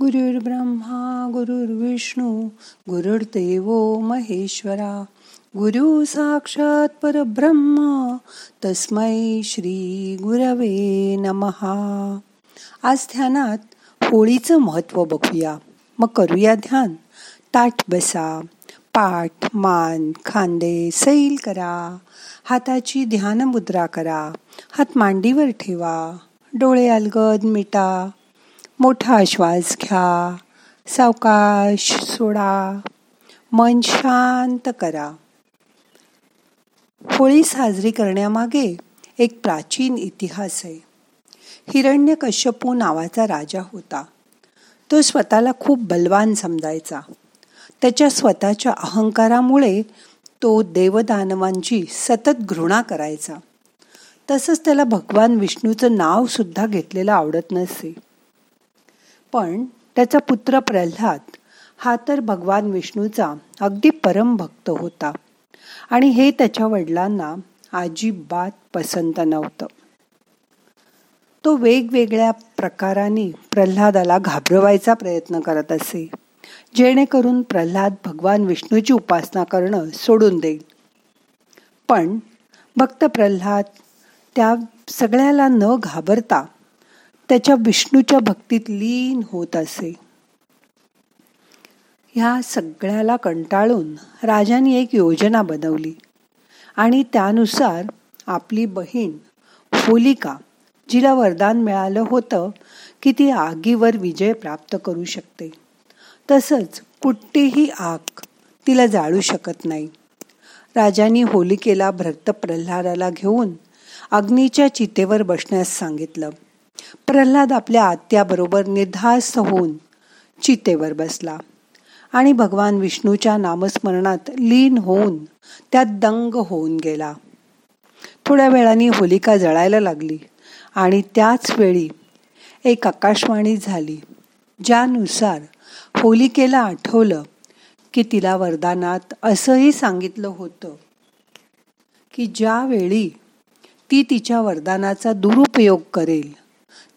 गुरुर्ब्रह्मा गुरुर्विष्णू गुरुर्देव महेश्वरा. गुरु साक्षात परब्रह्म तस्मै श्री गुरवे नमहा. आज ध्यानात होळीचं महत्त्व बघूया. मग करूया ध्यान. ताट बसा पाठ मान खांदे सैल करा. हाताची ध्यान मुद्रा करा. हात मांडीवर ठेवा. डोळे अलगद मिटा. मोठा श्वास घ्या. सावकाश सोडा. मन शांत करा. होळी साजरी करण्यामागे एक प्राचीन इतिहास आहे. हिरण्य कश्यपू नावाचा राजा होता. तो स्वतःला खूप बलवान समजायचा. त्याच्या स्वतःच्या अहंकारामुळे तो देवदानवांची सतत घृणा करायचा. तसंच त्याला भगवान विष्णूचं नावसुद्धा घेतलेलं आवडत नसे. पण त्याचा पुत्र प्रल्हाद हा तर भगवान विष्णूचा अगदी परम भक्त होता. आणि हे त्याच्या वडिलांना अजिबात पसंत नव्हतं. तो वेगवेगळ्या प्रकाराने प्रल्हादाला घाबरवायचा प्रयत्न करत असे जेणेकरून प्रल्हाद भगवान विष्णूची उपासना करणं सोडून देईल. पण भक्त प्रल्हाद त्या सगळ्याला न घाबरता त्याच्या विष्णूच्या भक्तीत लीन होत असे. ह्या सगळ्याला कंटाळून राजाने एक योजना बनवली आणि त्यानुसार आपली बहीण होलिका जिला वरदान मिळालं होतं की ती आगीवर विजय प्राप्त करू शकते. तसंच कुठलीही आग तिला जाळू शकत नाही. राजानी होलिकेला भक्त प्रल्हादाला घेऊन अग्नीच्या चितेवर बसण्यास सांगितलं. प्रल्हाद आपल्या आत्याबरोबर निर्धास्त होऊन चितेवर बसला. आणि भगवान विष्णूच्या नामस्मरणात लीन होऊन त्यात दंग होऊन गेला. थोड्या वेळाने होलिका जळायला लागली आणि त्याच वेळी एक आकाशवाणी झाली ज्यानुसार होलिकेला आठवलं की तिला वरदानात असंही सांगितलं होतं की ज्यावेळी ती तिच्या वरदानाचा दुरुपयोग करेल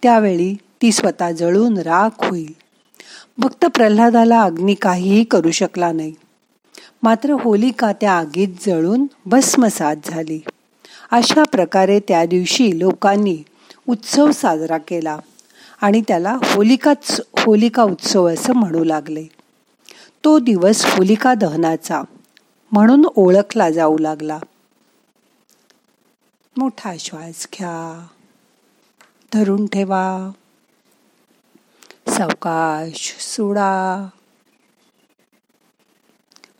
त्यावेळी ती स्वतः जळून राख होईल. भक्त प्रल्हादाला अग्नी काहीही करू शकला नाही. मात्र होलिका त्या आगीत जळून भस्मसात झाली. अशा प्रकारे त्या दिवशी लोकांनी उत्सव साजरा केला आणि त्याला होलिकाच होलिका उत्सव असं म्हणू लागले. तो दिवस होलिका दहनाचा म्हणून ओळखला जाऊ लागला. मोठा श्वास घ्या. धरून ठेवा. सावकाश सोडा.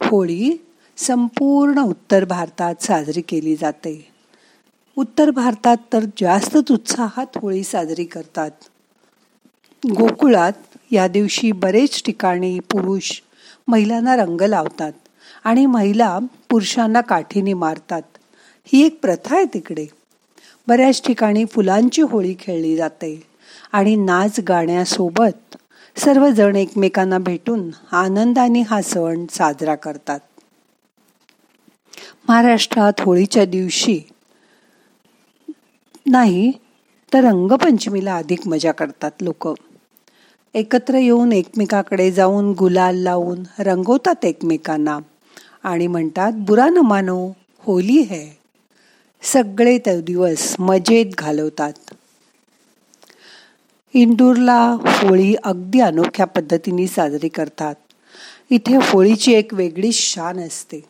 होळी संपूर्ण उत्तर भारतात साजरी केली जाते. उत्तर भारतात तर जास्तच उत्साहात होळी साजरी करतात. गोकुळात या दिवशी बरेच ठिकाणी पुरुष महिलांना रंग लावतात आणि महिला पुरुषांना काठीने मारतात. ही एक प्रथा आहे तिकडे. बऱ्याच ठिकाणी फुलांची होळी खेळली जाते. आणि नाच गाण्यासोबत सर्वजण एकमेकांना भेटून आनंदाने हा सण साजरा करतात. महाराष्ट्रात होळीच्या दिवशी नाही तर रंगपंचमीला अधिक मजा करतात लोक. एकत्र येऊन एकमेकाकडे जाऊन गुलाल लावून रंगवतात एकमेकांना. आणि म्हणतात बुरा न मानो होली है. सगळे ते दिवस मजेत घालवतात. इंदूरला होळी अगदी अनोख्या पद्धतीने साजरी करतात. इथे होळीची एक वेगळी शान असते.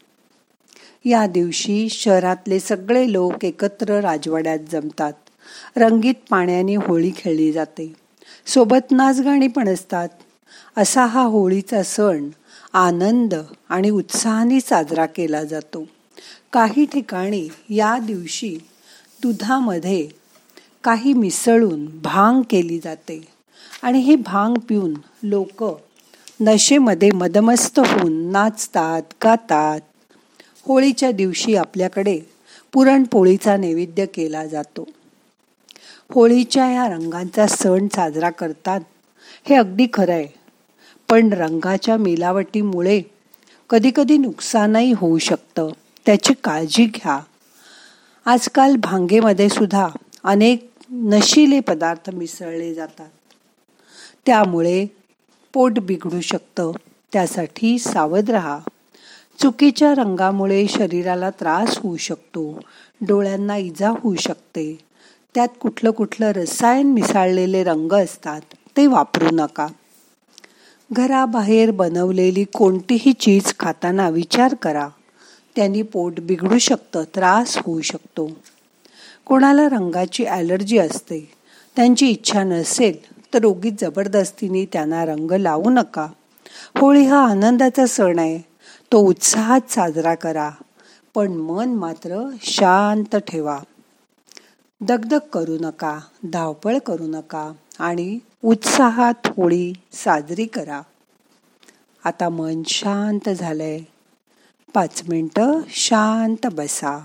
या दिवशी शहरातले सगळे लोक एकत्र राजवाड्यात जमतात. रंगीत पाण्याने होळी खेळली जाते. सोबत नाचगाणी पण असतात. असा हा होळीचा सण आनंद आणि उत्साहाने साजरा केला जातो. काही ठिकाणी या दिवशी दुधामध्ये काही मिसळून भांग केली जाते. आणि हे भांग पिऊन लोक नशेमध्ये मदमस्त होऊन नाचतात गातात. होळीच्या दिवशी आपल्याकडे पुरणपोळीचा नैवेद्य केला जातो. होळीच्या या रंगांचा सण साजरा करतात. हे अगदी खरं आहे पण रंगाच्या मिलावटीमुळे कधीकधी नुकसानही होऊ शकतं. त्याची काळजी घ्या. आजकाल भांगेमध्ये सुद्धा अनेक नशिले पदार्थ मिसळले जातात. त्यामुळे पोट बिघडू शकतं. त्यासाठी सावध राहा. चुकीच्या रंगामुळे शरीराला त्रास होऊ शकतो. डोळ्यांना इजा होऊ शकते. त्यात कुठलं कुठलं रसायन मिसळलेले रंग असतात ते वापरू नका. घराबाहेर बनवलेली कोणतीही चीज खाताना विचार करा. त्यांनी पोट बिघडू शकतं त्रास होऊ शकतो. कोणाला रंगाची ॲलर्जी असते त्यांची इच्छा नसेल तर रोगीत जबरदस्तीने त्यांना रंग लावू नका. होळी हा आनंदाचा सण आहे. तो उत्साहात साजरा करा पण मन मात्र शांत ठेवा. दगदग करू नका धावपळ करू नका आणि उत्साहात होळी साजरी करा. आता मन शांत झालंय. पाच मिनटं शांत बसा.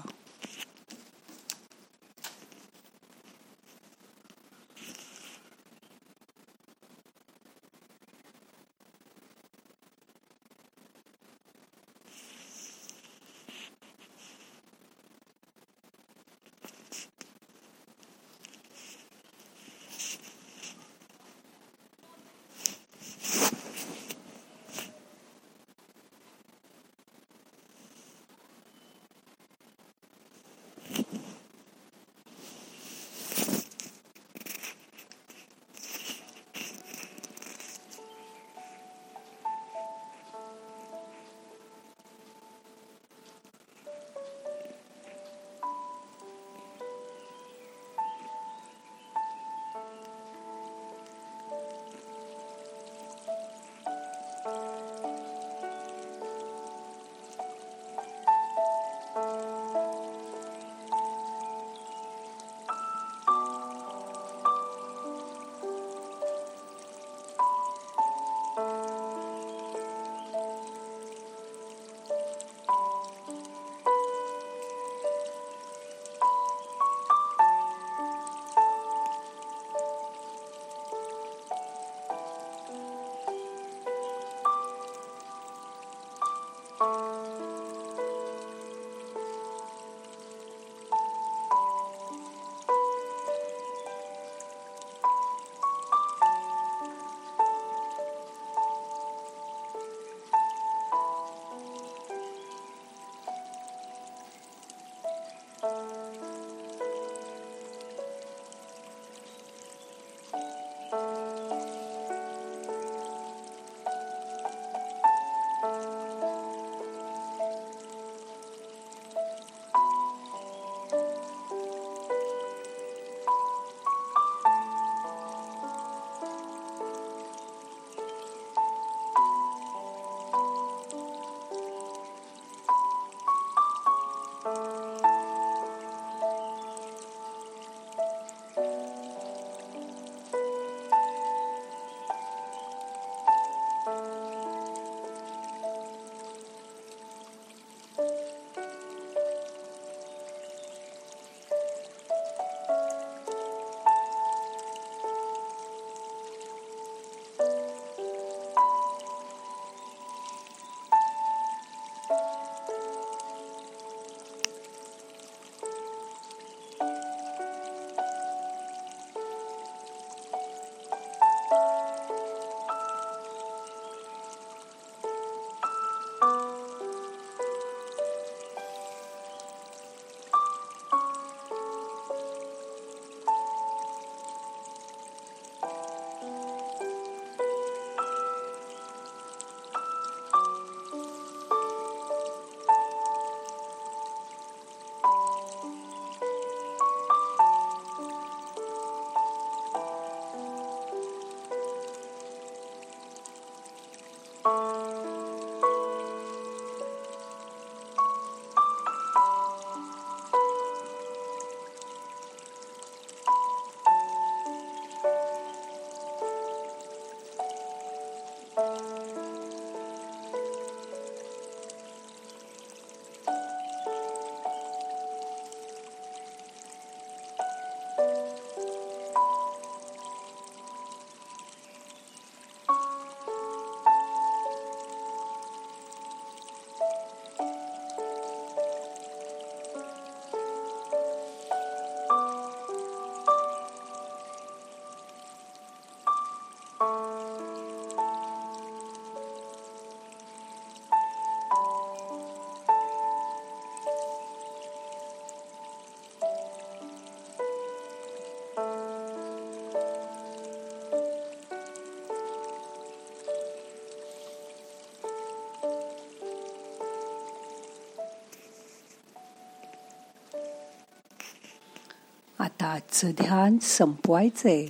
आता आजचं ध्यान संपवायचंय.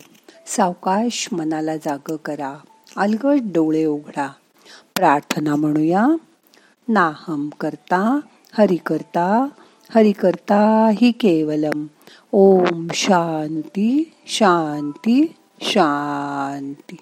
सावकाश मनाला जाग करा. अलगट डोळे उघडा. प्रार्थना म्हणूया. नाहम करता हरि करता हरि करता हि केवलम. ओम शांती शांती शांती.